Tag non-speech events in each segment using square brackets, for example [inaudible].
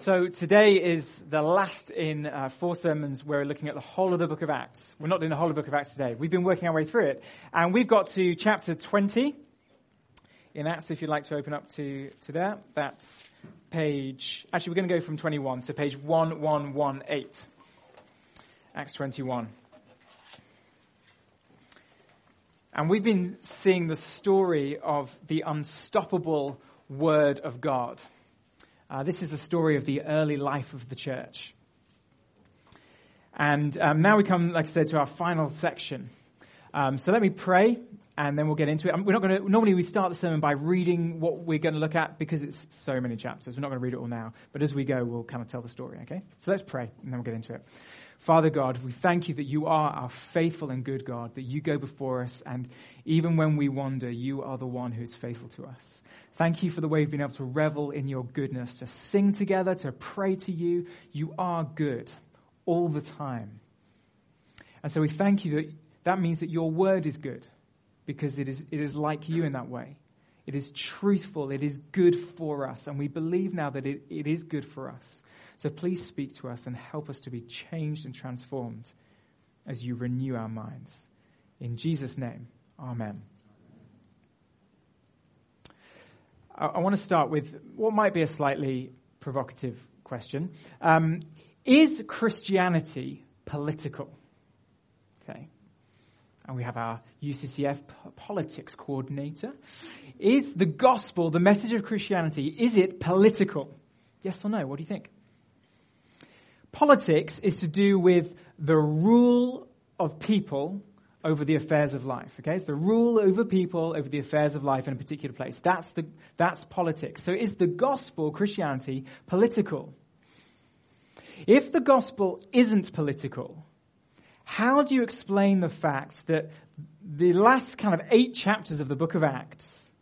So today is the last in uh, four sermons where we're looking at the whole of the book of Acts. We're not doing the whole of the book of Acts today. We've been working our way through it. And we've got to chapter 20 in Acts, if you'd like to open up to, to that. That's page, actually, we're going to go from 21 to page 1118. Acts 21. And we've been seeing the story of the unstoppable Word of God. Uh, this is the story of the early life of the church. And um, now we come, like I said, to our final section. Um, so let me pray, and then we'll get into it. We're not going to. Normally, we start the sermon by reading what we're going to look at because it's so many chapters. We're not going to read it all now, but as we go, we'll kind of tell the story. Okay? So let's pray, and then we'll get into it. Father God, we thank you that you are our faithful and good God, that you go before us, and even when we wander, you are the one who is faithful to us. Thank you for the way we've been able to revel in your goodness, to sing together, to pray to you. You are good all the time. And so we thank you that that means that your word is good because it is, it is like you in that way. It is truthful. It is good for us. And we believe now that it, it is good for us. So please speak to us and help us to be changed and transformed as you renew our minds. In Jesus' name, amen. I, I want to start with what might be a slightly provocative question. Um, is Christianity political? Okay. And we have our UCCF politics coordinator. Is the gospel, the message of Christianity, is it political? Yes or no? What do you think? Politics is to do with the rule of people over the affairs of life. Okay, it's the rule over people over the affairs of life in a particular place. That's the that's politics. So is the gospel Christianity political? If the gospel isn't political, how do you explain the fact that the last kind of eight chapters of the book of Acts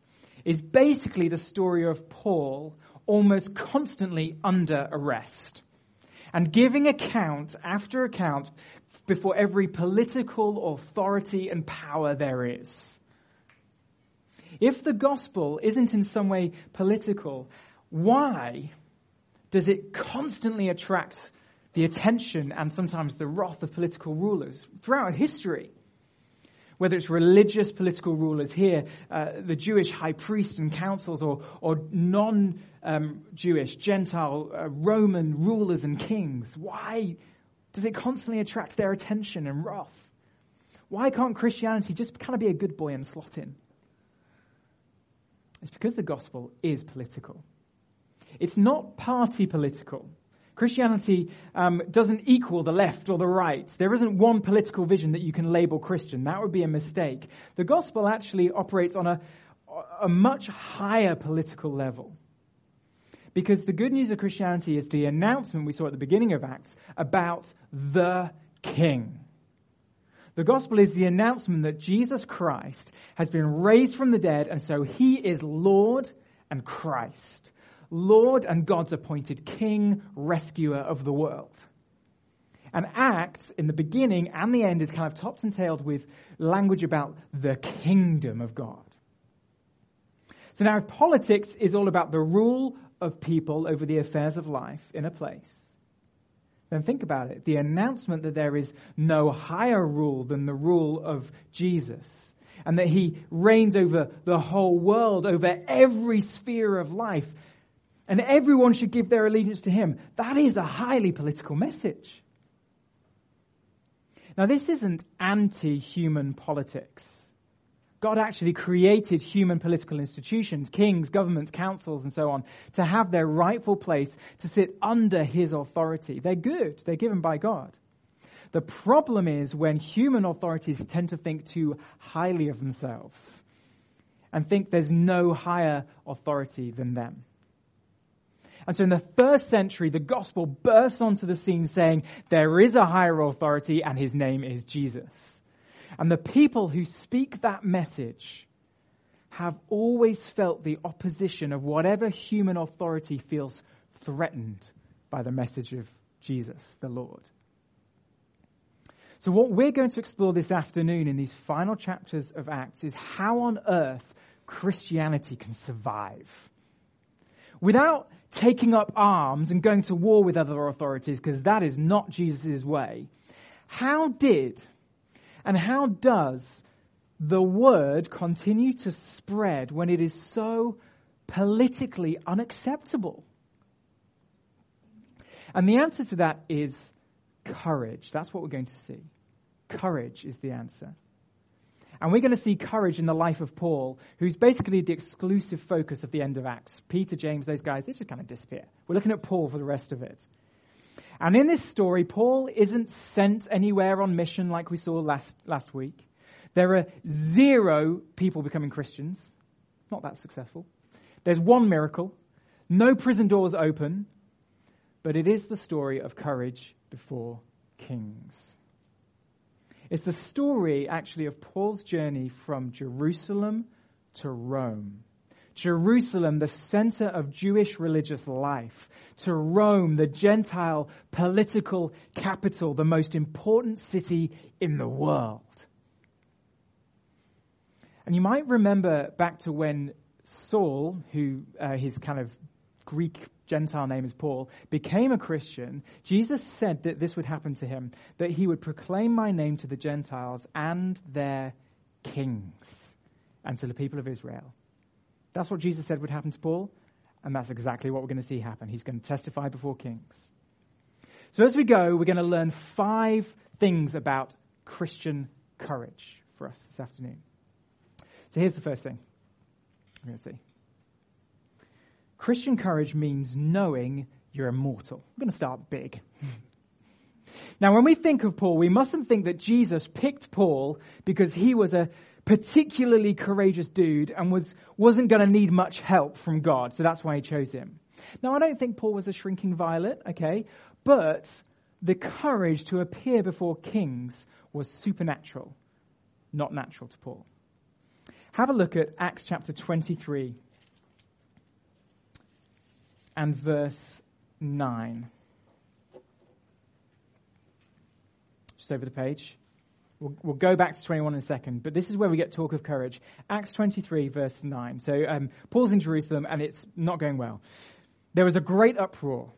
is basically the story of Paul almost constantly under arrest and giving account after account before every political authority and power there is. If the gospel isn't in some way political, why does it constantly attract the attention and sometimes the wrath of political rulers throughout history? Whether it's religious political rulers here, uh, the Jewish high priests and councils, or, or non um, Jewish, Gentile, uh, Roman rulers and kings. Why does it constantly attract their attention and wrath? Why can't Christianity just kind of be a good boy and slot in? It's because the gospel is political. It's not party political. Christianity um, doesn't equal the left or the right. There isn't one political vision that you can label Christian. That would be a mistake. The gospel actually operates on a, a much higher political level. Because the good news of Christianity is the announcement we saw at the beginning of Acts about the King. The gospel is the announcement that Jesus Christ has been raised from the dead, and so he is Lord and Christ. Lord and God's appointed King, rescuer of the world. And Acts, in the beginning and the end, is kind of topped and tailed with language about the kingdom of God. So now, if politics is all about the rule of people over the affairs of life in a place, then think about it. The announcement that there is no higher rule than the rule of Jesus, and that he reigns over the whole world, over every sphere of life, and everyone should give their allegiance to him. That is a highly political message. Now, this isn't anti human politics. God actually created human political institutions, kings, governments, councils, and so on, to have their rightful place to sit under his authority. They're good, they're given by God. The problem is when human authorities tend to think too highly of themselves and think there's no higher authority than them. And so in the first century, the gospel bursts onto the scene saying there is a higher authority and his name is Jesus. And the people who speak that message have always felt the opposition of whatever human authority feels threatened by the message of Jesus, the Lord. So, what we're going to explore this afternoon in these final chapters of Acts is how on earth Christianity can survive. without taking up arms and going to war with other authorities, because that is not Jesus' way, how did and how does the word continue to spread when it is so politically unacceptable? And the answer to that is courage. That's what we're going to see. Courage is the answer. And we're going to see courage in the life of Paul, who's basically the exclusive focus of the end of Acts. Peter, James, those guys, they just kind of disappear. We're looking at Paul for the rest of it. And in this story, Paul isn't sent anywhere on mission like we saw last, last week. There are zero people becoming Christians. Not that successful. There's one miracle. No prison doors open. But it is the story of courage before kings. It's the story, actually, of Paul's journey from Jerusalem to Rome. Jerusalem, the center of Jewish religious life, to Rome, the Gentile political capital, the most important city in the world. And you might remember back to when Saul, who uh, his kind of Greek Gentile name is Paul, became a Christian, Jesus said that this would happen to him, that he would proclaim my name to the Gentiles and their kings and to the people of Israel. That's what Jesus said would happen to Paul, and that's exactly what we're going to see happen. He's going to testify before kings. So as we go, we're going to learn five things about Christian courage for us this afternoon. So here's the first thing we're going to see. Christian courage means knowing you're immortal. I'm going to start big. [laughs] now, when we think of Paul, we mustn't think that Jesus picked Paul because he was a particularly courageous dude and was, wasn't going to need much help from God, so that's why he chose him. Now, I don't think Paul was a shrinking violet, okay, but the courage to appear before kings was supernatural, not natural to Paul. Have a look at Acts chapter 23 and verse 9. Just over the page. We'll, we'll, go back to 21 in a second, but this is where we get talk of courage. Acts 23, verse 9. So um, Paul's in Jerusalem and it's not going well. There was a great uproar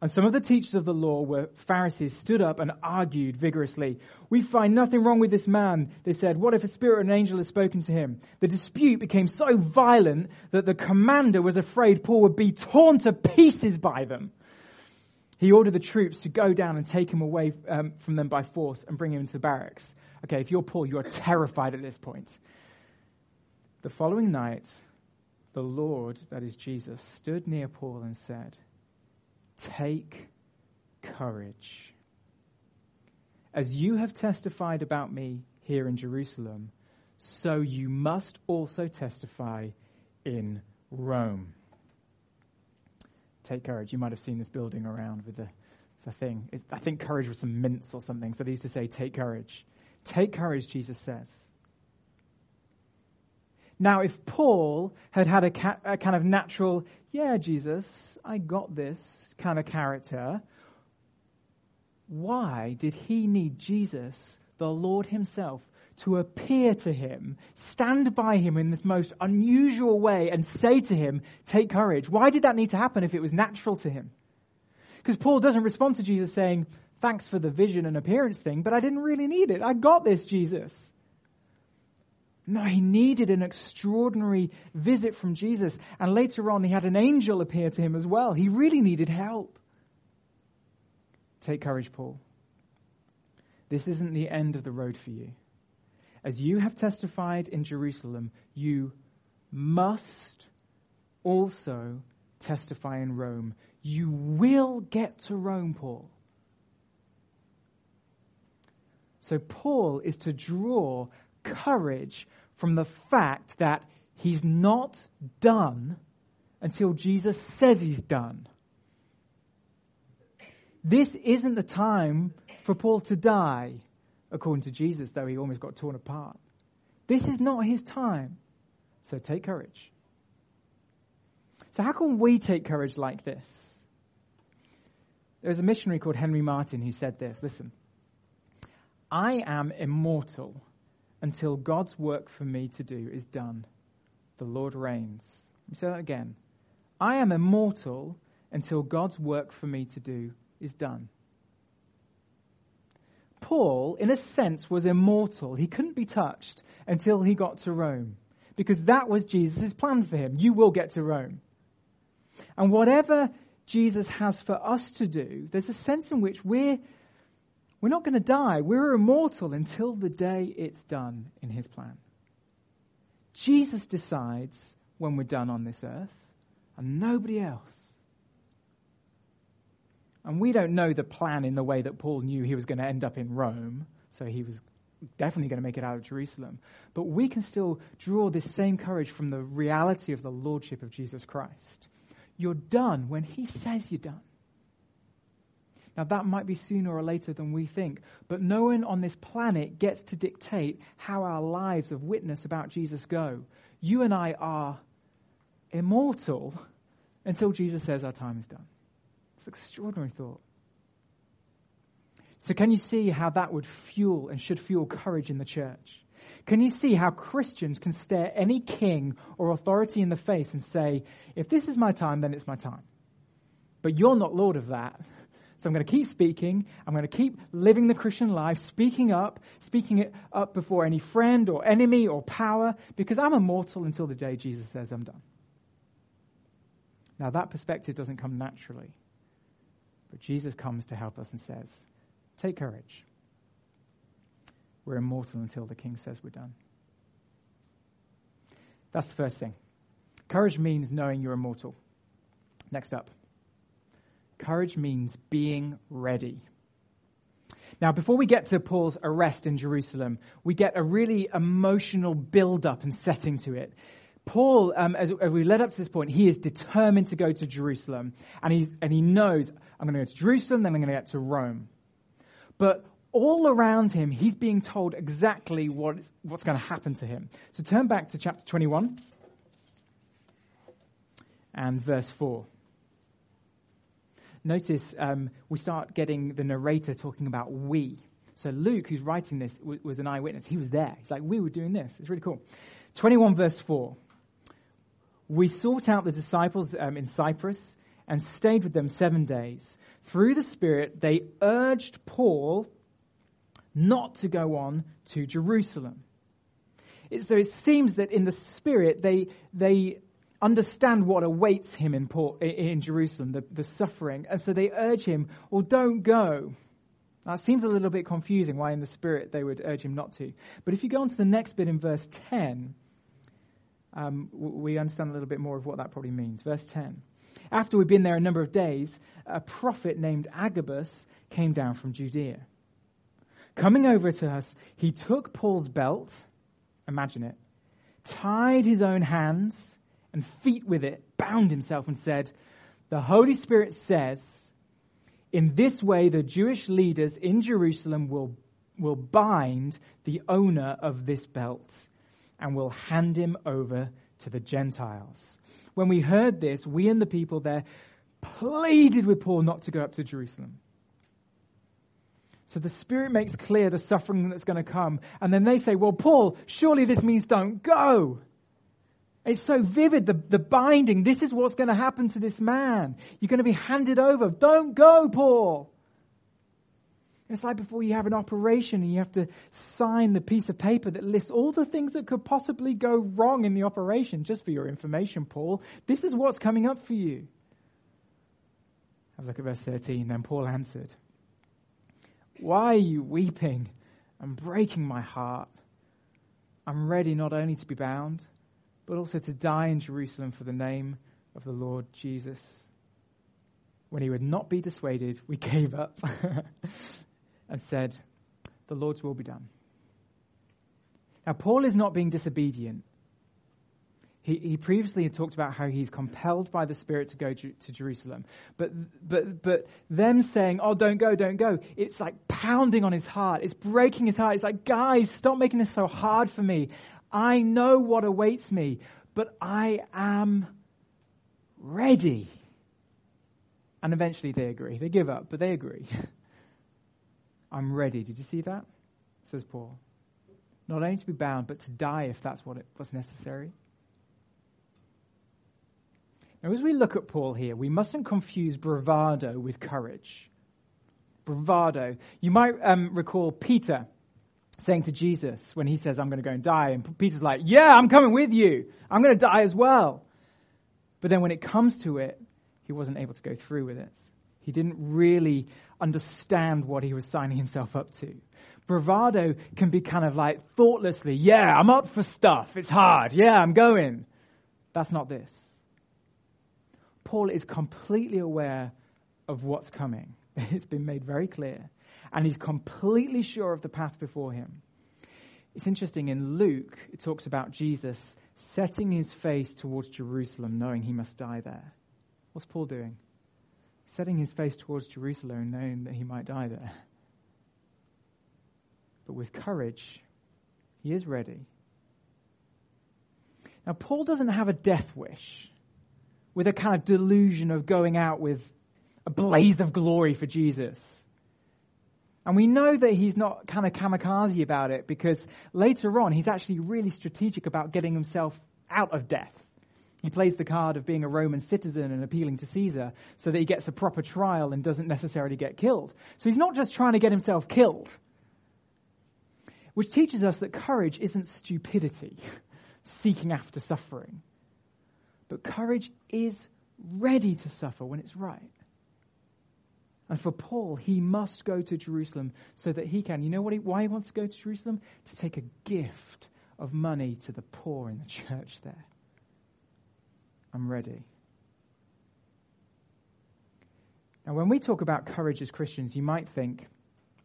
and some of the teachers of the law were Pharisees stood up and argued vigorously. We find nothing wrong with this man, they said. What if a spirit or an angel has spoken to him? The dispute became so violent that the commander was afraid Paul would be torn to pieces by them. He ordered the troops to go down and take him away um, from them by force and bring him into the barracks. Okay, if you're Paul, you are terrified at this point. The following night, the Lord, that is Jesus, stood near Paul and said, Take courage. As you have testified about me here in Jerusalem, so you must also testify in Rome. Take courage. You might have seen this building around with the, the thing. It, I think courage was some mints or something, so they used to say, Take courage. Take courage, Jesus says. Now, if Paul had had a, ca- a, kind of natural, yeah, Jesus, I got this kind of character, why did he need Jesus, the Lord himself, to appear to him, stand by him in this most unusual way, and say to him, Take courage? Why did that need to happen if it was natural to him? Because Paul doesn't respond to Jesus saying, Thanks for the vision and appearance thing, but I didn't really need it. I got this, Jesus. No, he needed an extraordinary visit from Jesus. And later on, he had an angel appear to him as well. He really needed help. Take courage, Paul. This isn't the end of the road for you. As you have testified in Jerusalem, you must also testify in Rome. You will get to Rome, Paul. So, Paul is to draw courage from the fact that he's not done until Jesus says he's done. This isn't the time for Paul to die, according to Jesus, though he almost got torn apart. This is not his time. So take courage. So, how can we take courage like this? There's a missionary called Henry Martyn who said this listen, I am immortal until God's work for me to do is done. The Lord reigns. Let me say that again. I am immortal until God's work for me to do is done. Paul, in a sense, was immortal. He couldn't be touched until he got to Rome because that was Jesus' plan for him. You will get to Rome. And whatever Jesus has for us to do, there's a sense in which we're, we're not going to die. We're immortal until the day it's done in his plan. Jesus decides when we're done on this earth, and nobody else. And we don't know the plan in the way that Paul knew he was going to end up in Rome, so he was definitely going to make it out of Jerusalem. But we can still draw this same courage from the reality of the Lordship of Jesus Christ. You're done when He says you're done. Now, that might be sooner or later than we think, but no one on this planet gets to dictate how our lives of witness about Jesus go. You and I are immortal until Jesus says our time is done. It's an extraordinary thought. So, can you see how that would fuel and should fuel courage in the church? Can you see how Christians can stare any king or authority in the face and say, if this is my time, then it's my time? But you're not Lord of that. So I'm going to keep speaking. I'm going to keep living the Christian life, speaking up, speaking it up before any friend or enemy or power, because I'm immortal until the day Jesus says I'm done. Now, that perspective doesn't come naturally. But Jesus comes to help us and says, Take courage. We're immortal until the king says we're done. That's the first thing. Courage means knowing you're immortal. Next up. Courage means being ready. Now, before we get to Paul's arrest in Jerusalem, we get a really emotional build up and setting to it. Paul, um, as, as, we led up to this point, he is determined to go to Jerusalem. And he, and he knows, I'm going to go to Jerusalem, then I'm going to get to Rome. But all around him, he's being told exactly what is, what's going to happen to him. So turn back to chapter 21 and verse 4. Notice um, we start getting the narrator talking about we. So Luke, who's writing this, w- was an eyewitness. He was there. He's like, we were doing this. It's really cool. 21 verse 4. We sought out the disciples um, in Cyprus and stayed with them seven days. Through the Spirit, they urged Paul not to go on to Jerusalem. So it seems that in the Spirit, they, they understand what awaits him in, Paul, in Jerusalem, the, the suffering, and so they urge him, well, don't go. That seems a little bit confusing why in the Spirit they would urge him not to. But if you go on to the next bit in verse 10, um, we understand a little bit more of what that probably means. Verse 10. After we'd been there a number of days, a prophet named Agabus came down from Judea. Coming over to us, he took Paul's belt, imagine it, tied his own hands and feet with it, bound himself, and said, The Holy Spirit says, In this way the Jewish leaders in Jerusalem will, will bind the owner of this belt and will hand him over to the Gentiles. When we heard this, we and the people there pleaded with Paul not to go up to Jerusalem. So the Spirit makes clear the suffering that's going to come. And then they say, well, Paul, surely this means don't go. It's so vivid, the, the binding. This is what's going to happen to this man. You're going to be handed over. Don't go, Paul. It's like before you have an operation and you have to sign the piece of paper that lists all the things that could possibly go wrong in the operation, just for your information, Paul. This is what's coming up for you. Have a look at verse 13. Then Paul answered, why are you weeping and breaking my heart? I'm ready not only to be bound, but also to die in Jerusalem for the name of the Lord Jesus. When he would not be dissuaded, we [laughs] gave up [laughs] and said, The Lord's will be done. Now, Paul is not being disobedient. He, he previously had talked about how he's compelled by the Spirit to go to, to Jerusalem. But, but, but them saying, oh, don't go, don't go, it's like pounding on his heart. It's breaking his heart. It's like, guys, stop making this so hard for me. I know what awaits me, but I am ready. And eventually they agree. They give up, but they agree. [laughs] I'm ready. Did you see that? Says Paul. Not only to be bound, but to die if that's what it was necessary. Now, as we look at Paul here, we mustn't confuse bravado with courage. Bravado. You might um, recall Peter saying to Jesus when he says, I'm going to go and die, and Peter's like, Yeah, I'm coming with you. I'm going to die as well. But then when it comes to it, he wasn't able to go through with it. He didn't really understand what he was signing himself up to. Bravado can be kind of like thoughtlessly, yeah, I'm up for stuff. It's hard. Yeah, I'm going. That's not this. Paul is completely aware of what's coming. [laughs] It's been made very clear. And he's completely sure of the path before him. It's interesting, in Luke, it talks about Jesus setting his face towards Jerusalem, knowing he must die there. What's Paul doing? Setting his face towards Jerusalem, knowing that he might die there. But with courage, he is ready. Now, Paul doesn't have a death wish with a kind of delusion of going out with a blaze of glory for Jesus. And we know that he's not kind of kamikaze about it because later on he's actually really strategic about getting himself out of death. He plays the card of being a Roman citizen and appealing to Caesar so that he gets a proper trial and doesn't necessarily get killed. So he's not just trying to get himself killed, which teaches us that courage isn't stupidity, [laughs] seeking after suffering. But courage is ready to suffer when it's right. And for Paul, he must go to Jerusalem so that he can. You know what he, why he wants to go to Jerusalem? To take a gift of money to the poor in the [laughs] church there. I'm ready. Now, when we talk about courage as Christians, you might think,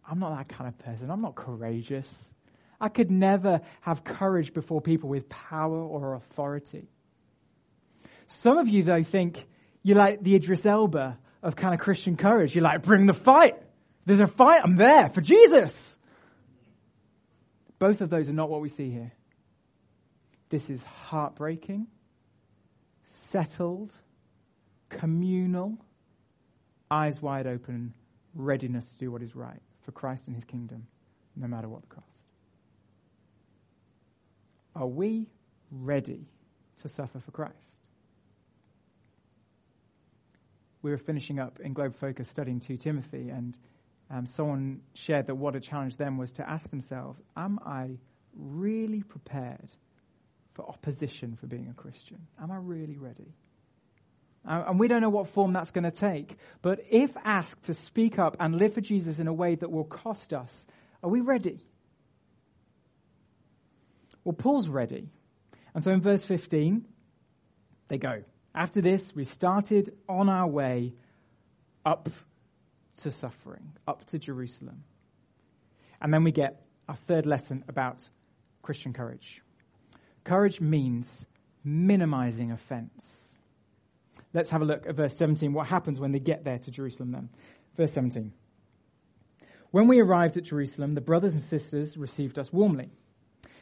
I'm not that kind of person. I'm not courageous. I could never have courage before people with power or authority. Some of you, though, think you're like the Idris Elba of kind of Christian courage. You're like, bring the fight. There's a fight. I'm there for Jesus. Both of those are not what we see here. This is heartbreaking, settled, communal, eyes wide open, readiness to do what is right for Christ and his kingdom, no matter what the cost. Are we ready to suffer for Christ? We were finishing up in Globe Focus studying 2 Timothy, and um, someone shared that what a challenge then was to ask themselves, Am I really prepared for opposition for being a Christian? Am I really ready? Uh, and we don't know what form that's going to take. But if asked to speak up and live for Jesus in a way that will cost us, are we ready? Well, Paul's ready. And so in verse 15, they go. After this, we started on our way up to suffering, up to Jerusalem. And then we get our third lesson about Christian courage. Courage means minimizing offense. Let's have a look at verse 17. What happens when they get there to Jerusalem then? Verse 17. When we arrived at Jerusalem, the brothers and sisters received us warmly.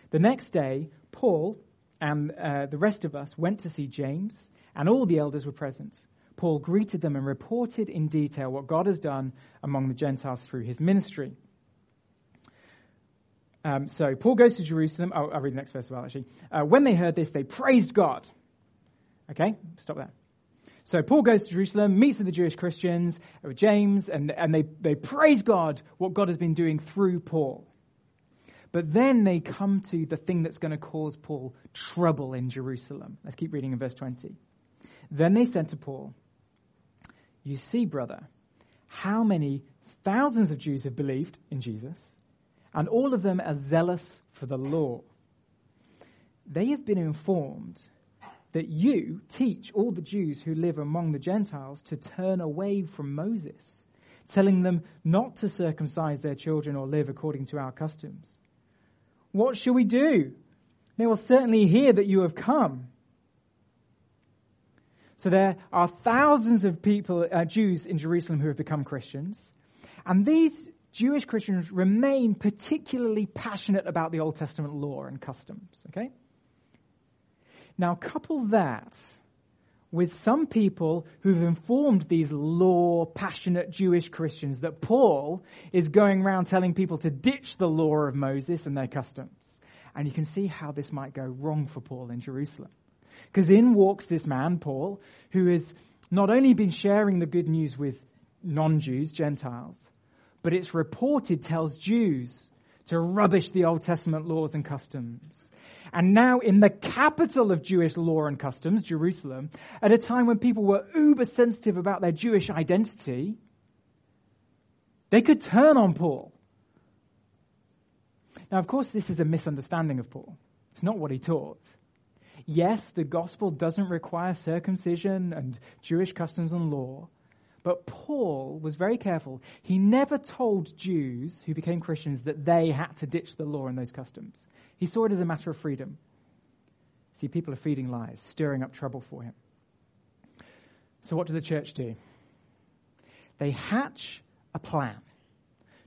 The next day, Paul and uh, the rest of us went to see James and all the elders were present. Paul greeted them and reported in detail what God has done among the Gentiles through his ministry. Um, so Paul goes to Jerusalem. Oh, I'll read the next verse as well, actually. Uh, when they heard this, they praised God. Okay, stop there. So Paul goes to Jerusalem, meets with the Jewish Christians, with James, and, and they, they praise God, what God has been doing through Paul. But then they come to the thing that's going to cause Paul trouble in Jerusalem. Let's keep reading in verse 20. Then they said to Paul, You see, brother, how many thousands of Jews have believed in Jesus, and all of them are zealous for the law. They have been informed that you teach all the Jews who live among the Gentiles to turn away from Moses, telling them not to circumcise their children or live according to our customs. What shall we do? They will certainly hear that you have come. So there are thousands of people, uh, Jews in Jerusalem who have become Christians. And these Jewish Christians remain particularly passionate about the Old Testament law and customs. Okay? Now, couple that with some people who've informed these law passionate Jewish Christians that Paul is going around telling people to ditch the law of Moses and their customs. And you can see how this might go wrong for Paul in Jerusalem. Because in walks this man, Paul, who has not only been sharing the good news with non Jews, Gentiles, but it's reported tells Jews to rubbish the Old Testament laws and customs. And now, in the capital of Jewish law and customs, Jerusalem, at a time when people were uber sensitive about their Jewish identity, they could turn on Paul. Now, of course, this is a misunderstanding of Paul. It's not what he taught. Yes, the gospel doesn't require circumcision and Jewish customs and law, but Paul was very careful. He never told Jews who became Christians that they had to ditch the law and those customs. He saw it as a matter of freedom. See, people are feeding lies, stirring up trouble for him. So, what did the church do? They hatch a plan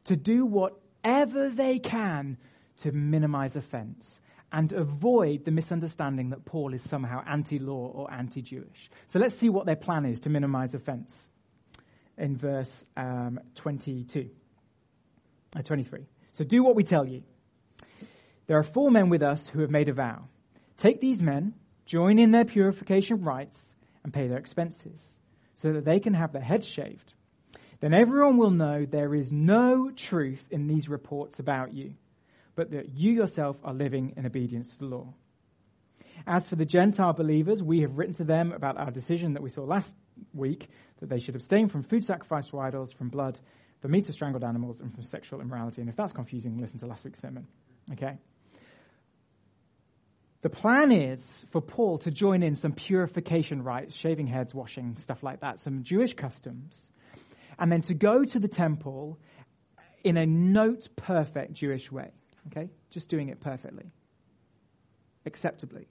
to do whatever they can to minimize offense and avoid the misunderstanding that Paul is somehow anti law or anti Jewish. So let's see what their plan is to minimize offense in verse um, 22, uh, 23. So do what we tell you. There are four men with us who have made a vow. Take these men, join in their purification rites, and pay their expenses, so that they can have their heads shaved. Then everyone will know there is no truth in these reports about you, but that you yourself are living in obedience to the law. As for the Gentile believers, we have written to them about our decision that we saw last week that they should abstain from food sacrificed to idols, from blood, from meat of strangled animals, and from sexual immorality. And if that's confusing, listen to last week's sermon. Okay? The plan is for Paul to join in some purification rites, shaving heads, washing, stuff like that, some Jewish customs, and then to go to the temple in a note perfect Jewish way. Okay? Just doing it perfectly, acceptably.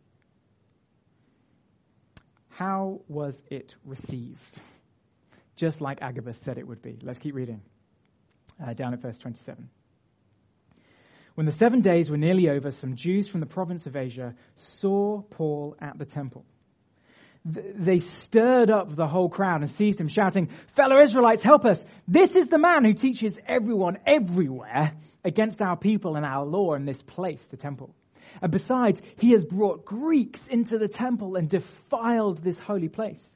How was it received? Just like Agabus said it would be. Let's keep reading. Uh, down at verse 27. When the seven days were nearly over, some Jews from the province of Asia saw Paul at the temple. They stirred up the whole crowd and seized him, shouting, Fellow Israelites, help us! This is the man who teaches everyone everywhere against our people and our law in this place, the temple. And besides, he has brought Greeks into the temple and defiled this holy place.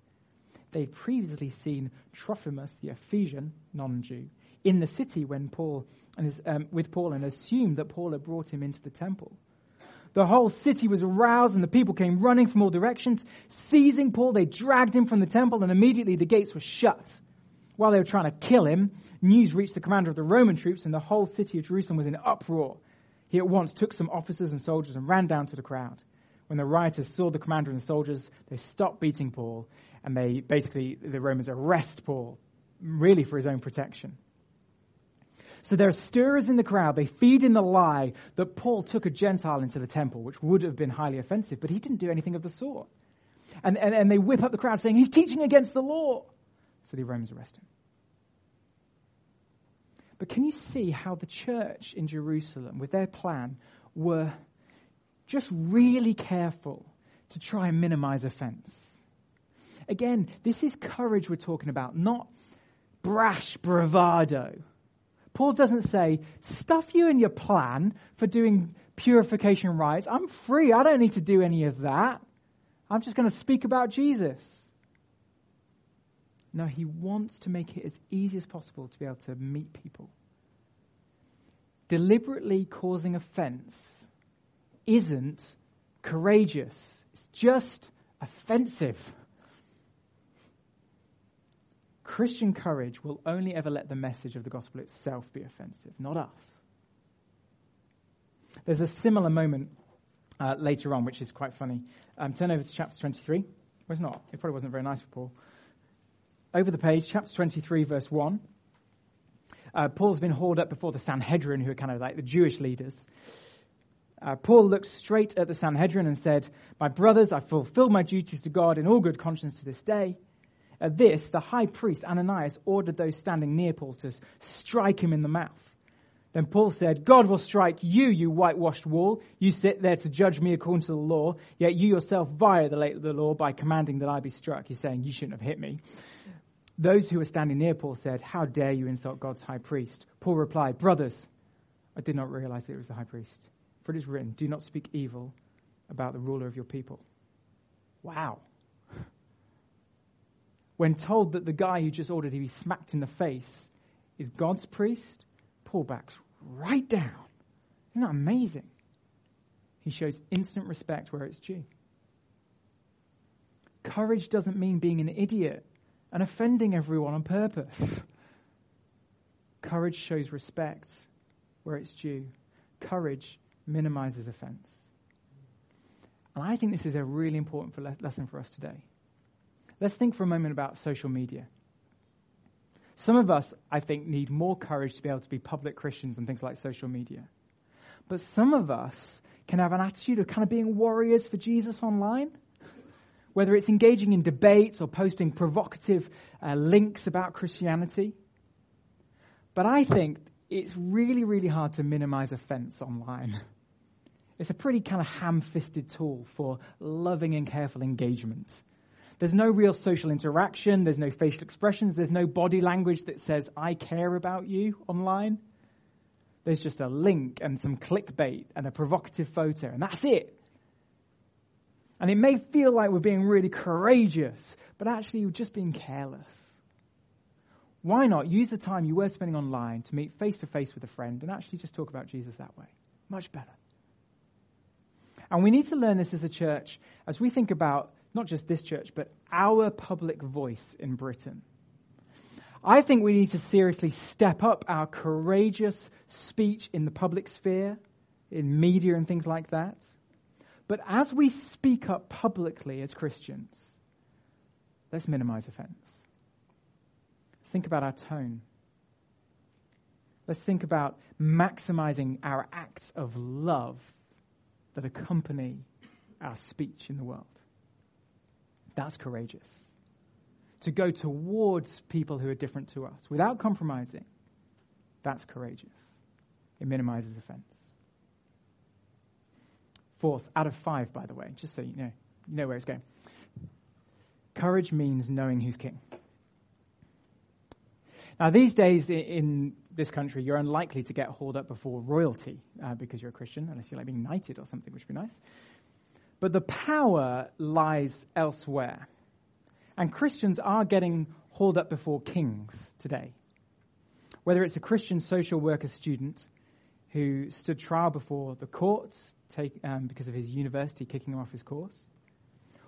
They'd previously seen Trophimus, the Ephesian non-Jew, in the city when Paul and his, um, with Paul and assumed that Paul had brought him into the temple. The whole city was aroused and the people came running from all directions. Seizing Paul, they dragged him from the temple and immediately the gates were shut. While they were trying to kill him, news reached the commander of the Roman troops and the whole city of Jerusalem was in uproar. He at once took some officers and soldiers and ran down to the crowd. When the rioters saw the commander and the soldiers, they stopped beating Paul and they basically, the Romans arrest Paul, really for his own protection. So there are stirrers in the crowd. They feed in the lie that Paul took a Gentile into the temple, which would have been highly offensive, but he didn't do anything of the sort. And, and, and they whip up the crowd saying, he's teaching against the law. So the Romans arrest him. But can you see how the church in Jerusalem, with their plan, were just really careful to try and minimize offense? Again, this is courage we're talking about, not brash bravado. Paul doesn't say, stuff you in your plan for doing purification rites. I'm free. I don't need to do any of that. I'm just going to speak about Jesus. No, he wants to make it as easy as possible to be able to meet people. Deliberately causing offense isn't courageous, it's just offensive. Christian courage will only ever let the message of the gospel itself be offensive, not us. There's a similar moment uh, later on, which is quite funny. Um, turn over to chapter 23. Well, it's not. It probably wasn't very nice for Paul. Over the page, chapter 23, verse 1. Uh, Paul's been hauled up before the Sanhedrin, who are kind of like the Jewish leaders. Uh, Paul looked straight at the Sanhedrin and said, My brothers, I fulfilled my duties to God in all good conscience to this day. At this, the high priest Ananias ordered those standing near Paul to strike him in the mouth. Then Paul said, God will strike you, you whitewashed wall. You sit there to judge me according to the law, yet you yourself violate the law by commanding that I be struck. He's saying, You shouldn't have hit me. Those who were standing near Paul said, How dare you insult God's high priest? Paul replied, Brothers, I did not realize that it was the high priest. For it is written, Do not speak evil about the ruler of your people. Wow. When told that the guy who just ordered to be smacked in the face is God's priest, Paul backs right down. Isn't that amazing? He shows instant respect where it's due. Courage doesn't mean being an idiot and offending everyone on purpose. Courage shows respect where it's due. Courage minimizes offense. And I think this is a really important lesson for us today. Let's think for a moment about social media. Some of us, I think, need more courage to be able to be public Christians and things like social media. But some of us can have an attitude of kind of being warriors for Jesus online. Whether it's engaging in debates or posting provocative uh, links about Christianity. But I think it's really, really hard to minimize offense online. It's a pretty kind of ham fisted tool for loving and careful engagement. There's no real social interaction, there's no facial expressions, there's no body language that says, I care about you online. There's just a link and some clickbait and a provocative photo, and that's it. And it may feel like we're being really courageous, but actually we're just being careless. Why not use the time you were spending online to meet face to face with a friend and actually just talk about Jesus that way? Much better. And we need to learn this as a church as we think about not just this church, but our public voice in Britain. I think we need to seriously step up our courageous speech in the public sphere, in media and things like that. But as we speak up publicly as Christians, let's minimize offense. Let's think about our tone. Let's think about maximizing our acts of love that accompany our speech in the world. That's courageous. To go towards people who are different to us without compromising, that's courageous. It minimizes offense. Fourth, out of five, by the way, just so you know, you know where it's going. Courage means knowing who's king. Now, these days in this country, you're unlikely to get hauled up before royalty uh, because you're a Christian, unless you're like being knighted or something, which would be nice. But the power lies elsewhere. And Christians are getting hauled up before kings today. Whether it's a Christian social worker student who stood trial before the courts take, um, because of his university kicking him off his course,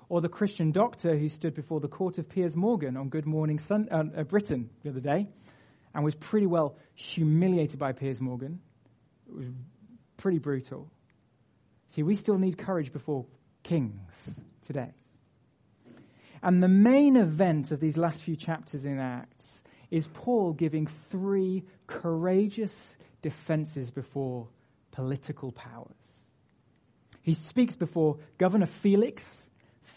or the Christian doctor who stood before the court of Piers Morgan on Good Morning Sun- uh, uh, Britain the other day and was pretty well humiliated by Piers Morgan. It was pretty brutal. See, we still need courage before kings today. And the main event of these last few chapters in Acts is Paul giving three courageous defenses before political powers. He speaks before Governor Felix,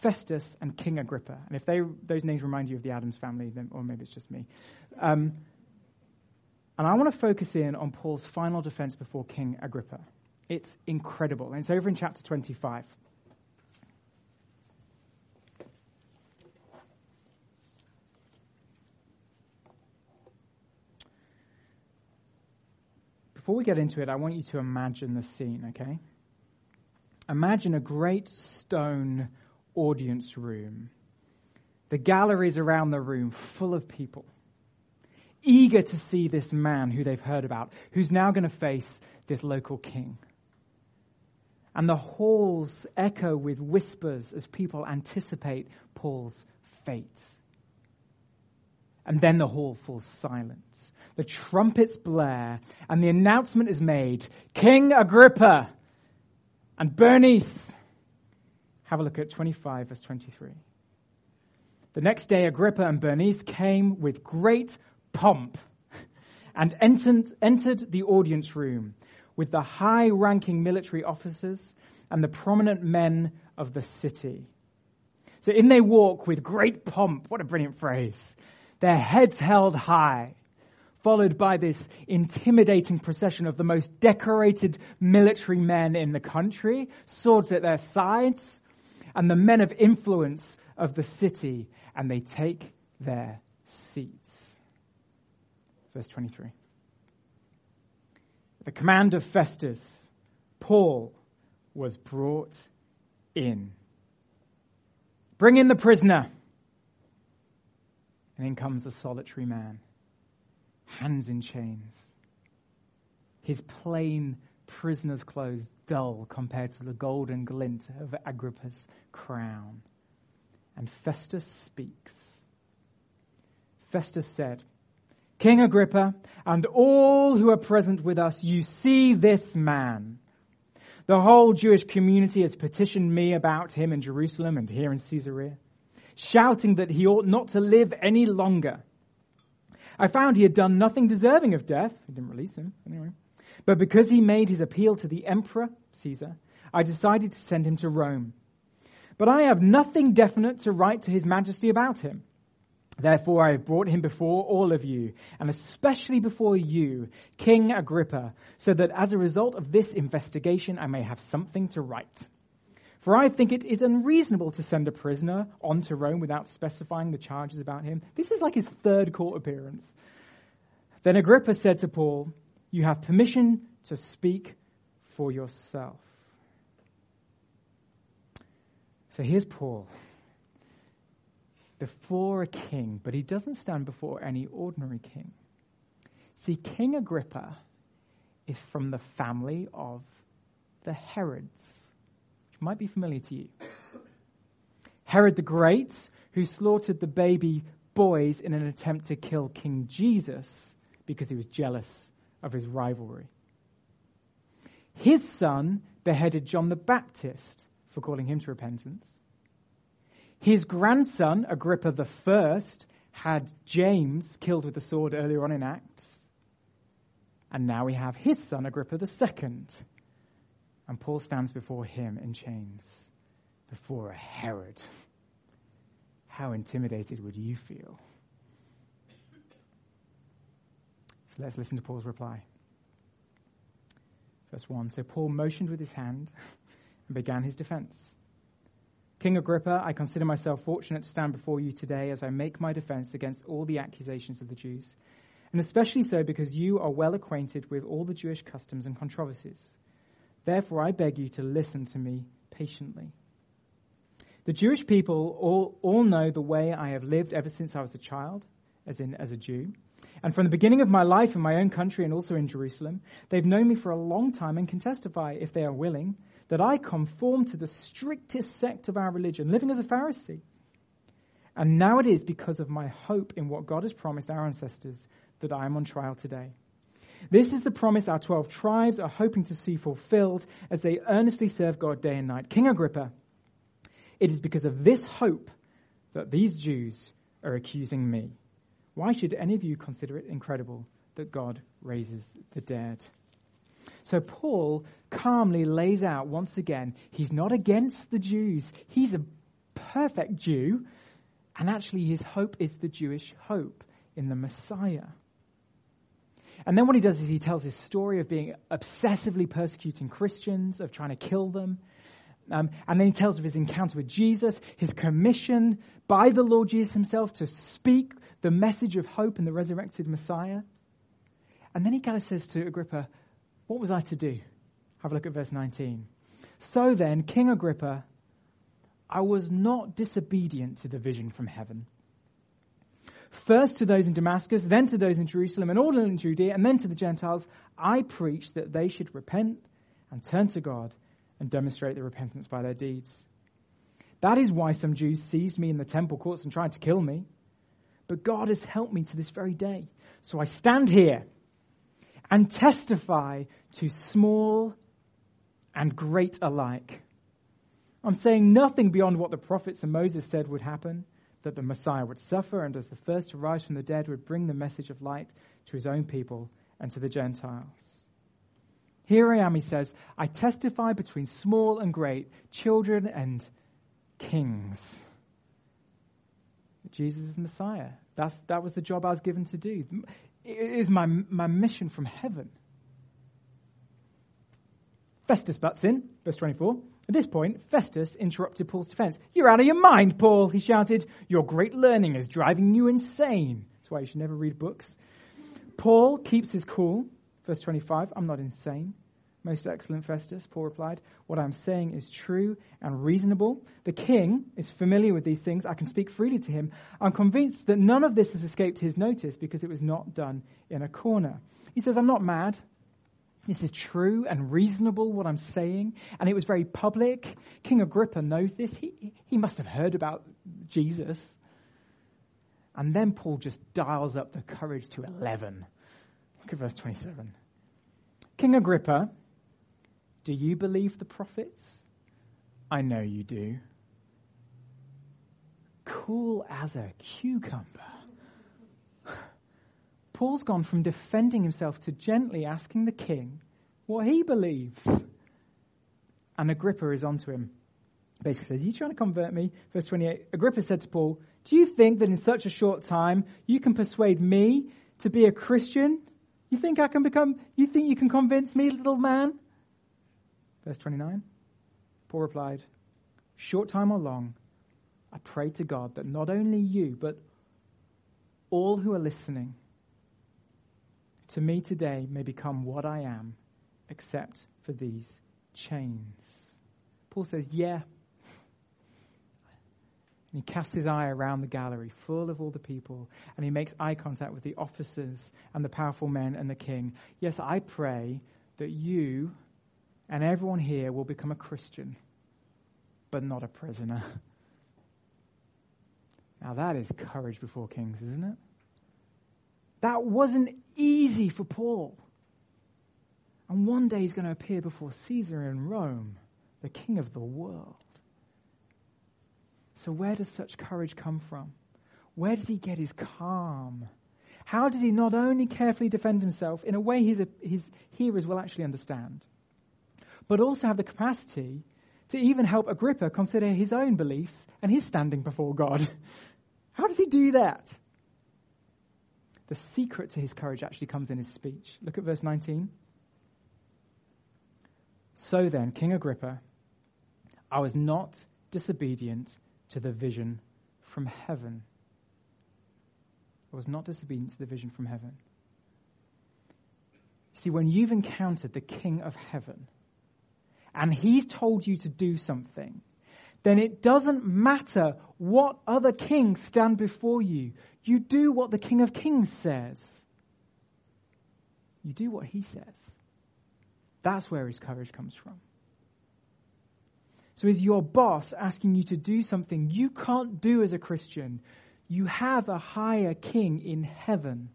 Festus, and King Agrippa. And if they, those names remind you of the Addams family, then, or maybe it's just me. Um, and I want to focus in on Paul's final defense before King Agrippa. It's incredible. And it's over in chapter 25. Before we get into it, I want you to imagine the scene, okay? Imagine a great stone audience room. The galleries around the room full of people, eager to see this man who they've heard about, who's now going to face this local king. And the halls echo with whispers as people anticipate Paul's fate. And then the hall falls silent. The trumpets blare, and the announcement is made King Agrippa and Bernice. Have a look at 25, verse 23. The next day, Agrippa and Bernice came with great pomp and entered, entered the audience room with the high ranking military officers and the prominent men of the city. So in they walk with great pomp. What a brilliant phrase. Their heads held high, followed by this intimidating procession of the most decorated military men in the country, swords at their sides, and the men of influence of the city, and they take their seats. Verse 23. At the command of Festus, Paul was brought in. Bring in the prisoner. And in comes a solitary man, hands in chains. His plain prisoner's clothes dull compared to the golden glint of Agrippa's crown. And Festus speaks. Festus said, King Agrippa, and all who are present with us, you see this man. The whole Jewish community has petitioned me about him in Jerusalem and here in Caesarea, shouting that he ought not to live any longer. I found he had done nothing deserving of death. I didn't release him, anyway. But because he made his appeal to the emperor, Caesar, I decided to send him to Rome. But I have nothing definite to write to his majesty about him. Therefore, I have brought him before all of you, and especially before you, King Agrippa, so that as a result of this investigation, I may have something to write. For I think it is unreasonable to send a prisoner on to Rome without specifying the charges about him. This is like his third court appearance. Then Agrippa said to Paul, You have permission to speak for yourself. So here's Paul before a king, but he doesn't stand before any ordinary king. See, King Agrippa is from the family of the Herods, might be familiar to you. Herod the Great, who slaughtered the baby boys in an attempt to kill King Jesus because he was jealous of his rivalry. His son beheaded John the Baptist for calling him to repentance. His grandson, Agrippa I, had James killed with the sword earlier on in Acts. And now we have his son, Agrippa II. And Paul stands before him in chains, before a Herod. How intimidated would you feel? So let's listen to Paul's reply. Verse 1. So Paul motioned with his hand and began his defense. King Agrippa, I consider myself fortunate to stand before you today as I make my defense against all the accusations of the Jews, and especially so because you are well acquainted with all the Jewish customs and controversies. Therefore, I beg you to listen to me patiently. The Jewish people all, all know the way I have lived ever since I was a child, as in as a Jew. And from the beginning of my life in my own country and also in Jerusalem, they've known me for a long time and can testify, if they are willing, that I conform to the strictest sect of our religion, living as a Pharisee. And now it is because of my hope in what God has promised our ancestors that I am on trial today. This is the promise our 12 tribes are hoping to see fulfilled as they earnestly serve God day and night. King Agrippa, it is because of this hope that these Jews are accusing me. Why should any of you consider it incredible that God raises the dead? So Paul calmly lays out once again he's not against the Jews, he's a perfect Jew, and actually his hope is the Jewish hope in the Messiah. And then what he does is he tells his story of being obsessively persecuting Christians, of trying to kill them. Um, and then he tells of his encounter with Jesus, his commission by the Lord Jesus himself to speak the message of hope in the resurrected Messiah. And then he kind of says to Agrippa, what was I to do? Have a look at verse 19. So then, King Agrippa, I was not disobedient to the vision from heaven. First to those in Damascus, then to those in Jerusalem and all in Judea, and then to the Gentiles, I preached that they should repent and turn to God and demonstrate their repentance by their deeds. That is why some Jews seized me in the temple courts and tried to kill me. But God has helped me to this very day. So I stand here and testify to small and great alike. I'm saying nothing beyond what the prophets and Moses said would happen that the Messiah would suffer and as the first to rise from the dead would bring the message of light to his own people and to the Gentiles. Here I am, he says, I testify between small and great, children and kings. Jesus is the Messiah. That's, that was the job I was given to do. It is my, my mission from heaven. Festus butts in, verse 24. At this point, Festus interrupted Paul's defense. You're out of your mind, Paul, he shouted. Your great learning is driving you insane. That's why you should never read books. Paul keeps his cool. Verse 25, I'm not insane. Most excellent Festus, Paul replied. What I'm saying is true and reasonable. The king is familiar with these things. I can speak freely to him. I'm convinced that none of this has escaped his notice because it was not done in a corner. He says, I'm not mad. This is true and reasonable, what I'm saying. And it was very public. King Agrippa knows this. He, he must have heard about Jesus. And then Paul just dials up the courage to 11. Look at verse 27. King Agrippa, do you believe the prophets? I know you do. Cool as a cucumber. Paul's gone from defending himself to gently asking the king what he believes. And Agrippa is onto him. Basically says, Are you trying to convert me? Verse 28 Agrippa said to Paul, Do you think that in such a short time you can persuade me to be a Christian? You think I can become, you think you can convince me, little man? Verse 29 Paul replied, Short time or long, I pray to God that not only you, but all who are listening to me today may become what I am, except for these chains. Paul says, Yeah. And he casts his eye around the gallery, full of all the people, and he makes eye contact with the officers and the powerful men and the king. Yes, I pray that you and everyone here will become a Christian, but not a prisoner. Now, that is courage before kings, isn't it? That wasn't easy for Paul. And one day he's going to appear before Caesar in Rome, the king of the world. So, where does such courage come from? Where does he get his calm? How does he not only carefully defend himself in a way his, his hearers will actually understand, but also have the capacity to even help Agrippa consider his own beliefs and his standing before God? [laughs] How does he do that? The secret to his courage actually comes in his speech. Look at verse 19. So then, King Agrippa, I was not disobedient to the vision from heaven. I was not disobedient to the vision from heaven. See, when you've encountered the King of heaven and he's told you to do something, then it doesn't matter what other kings stand before you. You do what the King of Kings says. You do what he says. That's where his courage comes from. So, is your boss asking you to do something you can't do as a Christian? You have a higher king in heaven.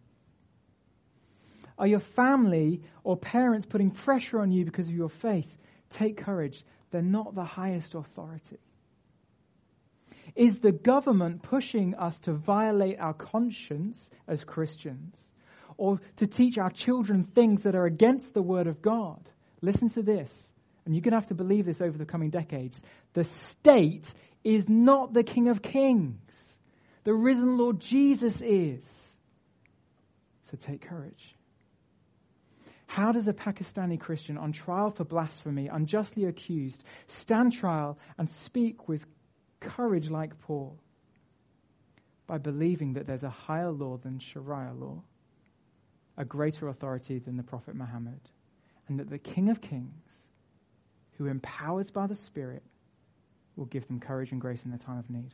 Are your family or parents putting pressure on you because of your faith? Take courage. They're not the highest authority. Is the government pushing us to violate our conscience as Christians or to teach our children things that are against the Word of God? Listen to this, and you're going to have to believe this over the coming decades. The state is not the King of Kings, the risen Lord Jesus is. So take courage. How does a Pakistani Christian on trial for blasphemy, unjustly accused, stand trial and speak with courage like Paul by believing that there's a higher law than Sharia law, a greater authority than the Prophet Muhammad, and that the King of Kings, who empowers by the Spirit, will give them courage and grace in their time of need.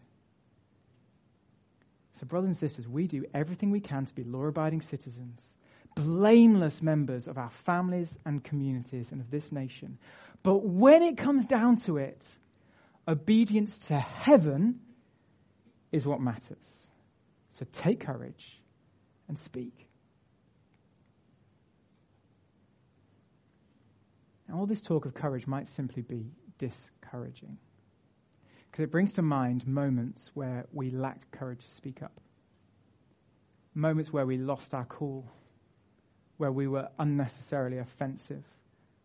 So, brothers and sisters, we do everything we can to be law abiding citizens, blameless members of our families and communities and of this nation. But when it comes down to it, obedience to heaven is what matters. So take courage and speak. Now, all this talk of courage might simply be discouraging. Because it brings to mind moments where we lacked courage to speak up. Moments where we lost our cool, where we were unnecessarily offensive,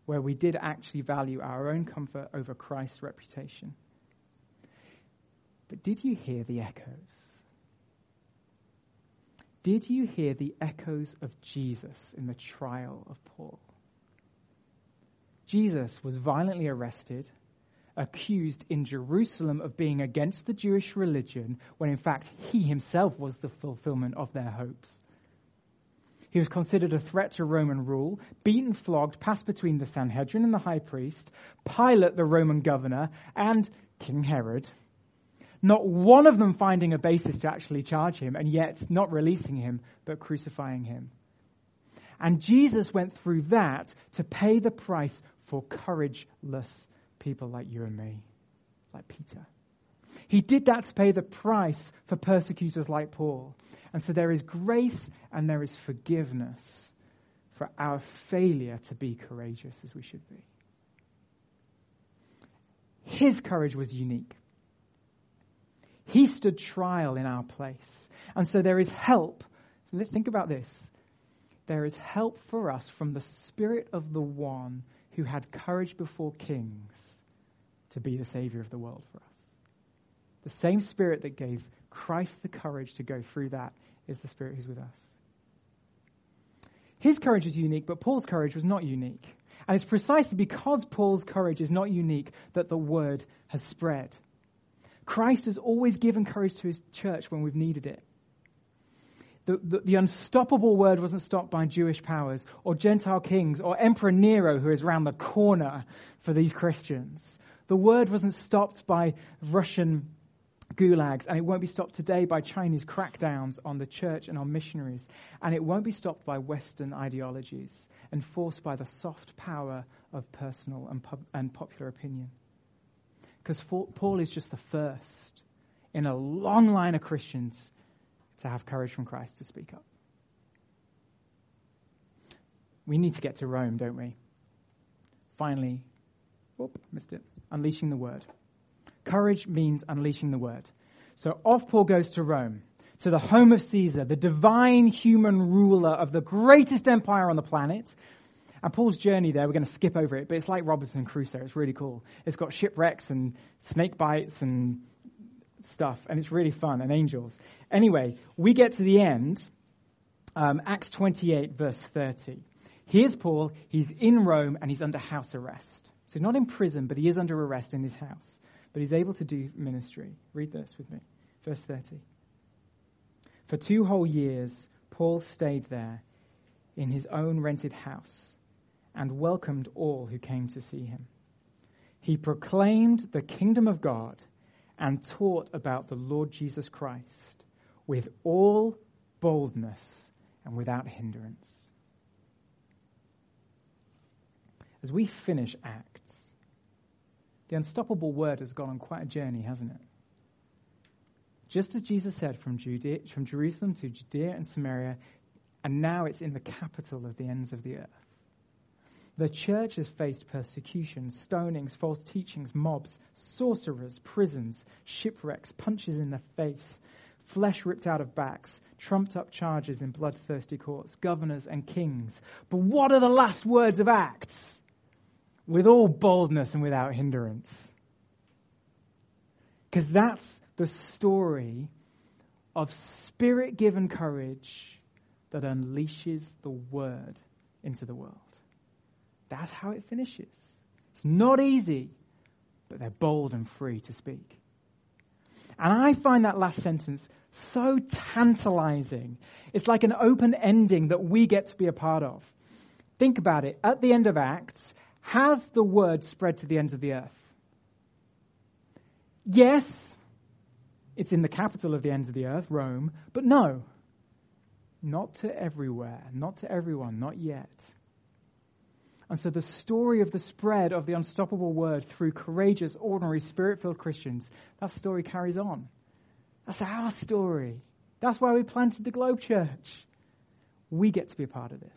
where we did actually value our own comfort over Christ's reputation. But did you hear the echoes? Did you hear the echoes of Jesus in the trial of Paul? Jesus was violently arrested, accused in Jerusalem of being against the Jewish religion, when in fact he himself was the fulfillment of their hopes. He was considered a threat to Roman rule, beaten, flogged, passed between the Sanhedrin and the high priest, Pilate, the Roman governor, and King Herod. Not one of them finding a basis to actually charge him, and yet not releasing him, but crucifying him. And Jesus went through that to pay the price for courageless people like you and me, like Peter. He did that to pay the price for persecutors like Paul. And so there is grace and there is forgiveness for our failure to be courageous as we should be. His courage was unique. He stood trial in our place. And so there is help. Think about this. There is help for us from the Spirit of the one who had courage before kings to be the Savior of the world for us. The same Spirit that gave Christ the courage to go through that is the Spirit who's with us. His courage is unique, but Paul's courage was not unique. And it's precisely because Paul's courage is not unique that the word has spread. Christ has always given courage to his church when we've needed it. The, the, the, unstoppable word wasn't stopped by Jewish powers or Gentile kings or Emperor Nero, who is around the corner for these Christians. The word wasn't stopped by Russian gulags, and it won't be stopped today by Chinese crackdowns on the church and on missionaries, and it won't be stopped by Western ideologies enforced by the soft power of personal and, pub- and popular opinion. Because Paul is just the first in a long line of Christians to have courage from Christ to speak up. We need to get to Rome, don't we? Finally, whoop, missed it. Unleashing the word. Courage means unleashing the word. So off Paul goes to Rome, to the home of Caesar, the divine human ruler of the greatest empire on the planet. And Paul's journey there, we're going to skip over it, but it's like Robinson Crusoe. It's really cool. It's got shipwrecks and snake bites and stuff, and it's really fun, and angels. Anyway, we get to the end, um, Acts 28, verse 30. Here's Paul. He's in Rome, and he's under house arrest. So not in prison, but he is under arrest in his house. But he's able to do ministry. Read this with me. Verse 30. For two whole years, Paul stayed there in his own rented house and welcomed all who came to see him. He proclaimed the kingdom of God and taught about the Lord Jesus Christ with all boldness and without hindrance. As we finish Acts, the unstoppable word has gone on quite a journey, hasn't it? Just as Jesus said, from, Judea, from Jerusalem to Judea and Samaria, and now it's in the capital of the ends of the earth. The church has faced persecution, stonings, false teachings, mobs, sorcerers, prisons, shipwrecks, punches in the face, flesh ripped out of backs, trumped up charges in bloodthirsty courts, governors and kings. But what are the last words of Acts? With all boldness and without hindrance. Because that's the story of spirit given courage that unleashes the word into the world. That's how it finishes. It's not easy, but they're bold and free to speak. And I find that last sentence so tantalizing. It's like an open ending that we get to be a part of. Think about it. At the end of Acts, has the word spread to the ends of the earth? Yes, it's in the capital of the ends of the earth, Rome, but no, not to everywhere, not to everyone, not yet. And so the story of the spread of the unstoppable word through courageous, ordinary, spirit filled Christians, that story carries on. That's our story. That's why we planted the Globe Church. We get to be a part of this.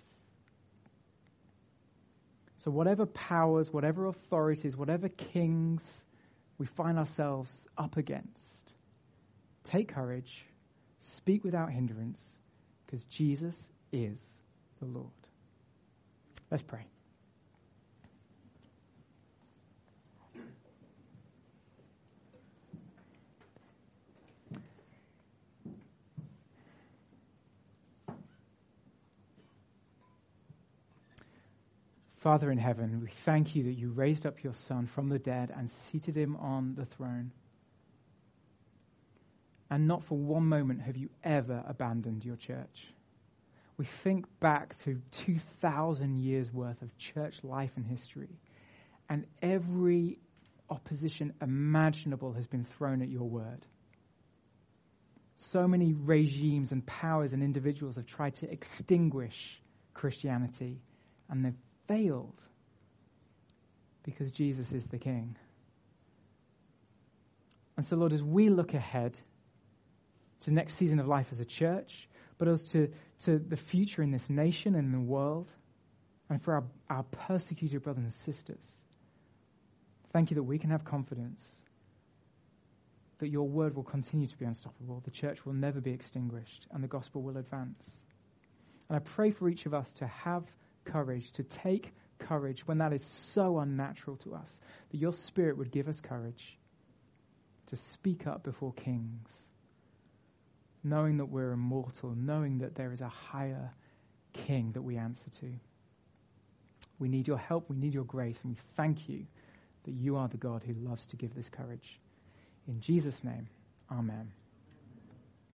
So, whatever powers, whatever authorities, whatever kings we find ourselves up against, take courage, speak without hindrance, because Jesus is the Lord. Let's pray. Father in heaven, we thank you that you raised up your Son from the dead and seated him on the throne. And not for one moment have you ever abandoned your church. we think back through 2,000 years worth of church life and history, and every opposition imaginable has been thrown at your word. So many regimes and powers and individuals have tried to extinguish Christianity, and they've failed because Jesus is the King. And so, Lord, as we look ahead to next season of life as a church, but as to, to the future in this nation and in the world, and for our, our persecuted brothers and sisters, thank you that we can have confidence that your word will continue to be unstoppable, the church will never be extinguished, and the gospel will advance. And I pray for each of us to have courage, to take courage when that is so unnatural to us, that your spirit would give us courage to speak up before kings, knowing that we're immortal, knowing that there is a higher king that we answer to. We need your help, we need your grace, and we thank you that you are the God who loves to give this courage. In Jesus' name, amen.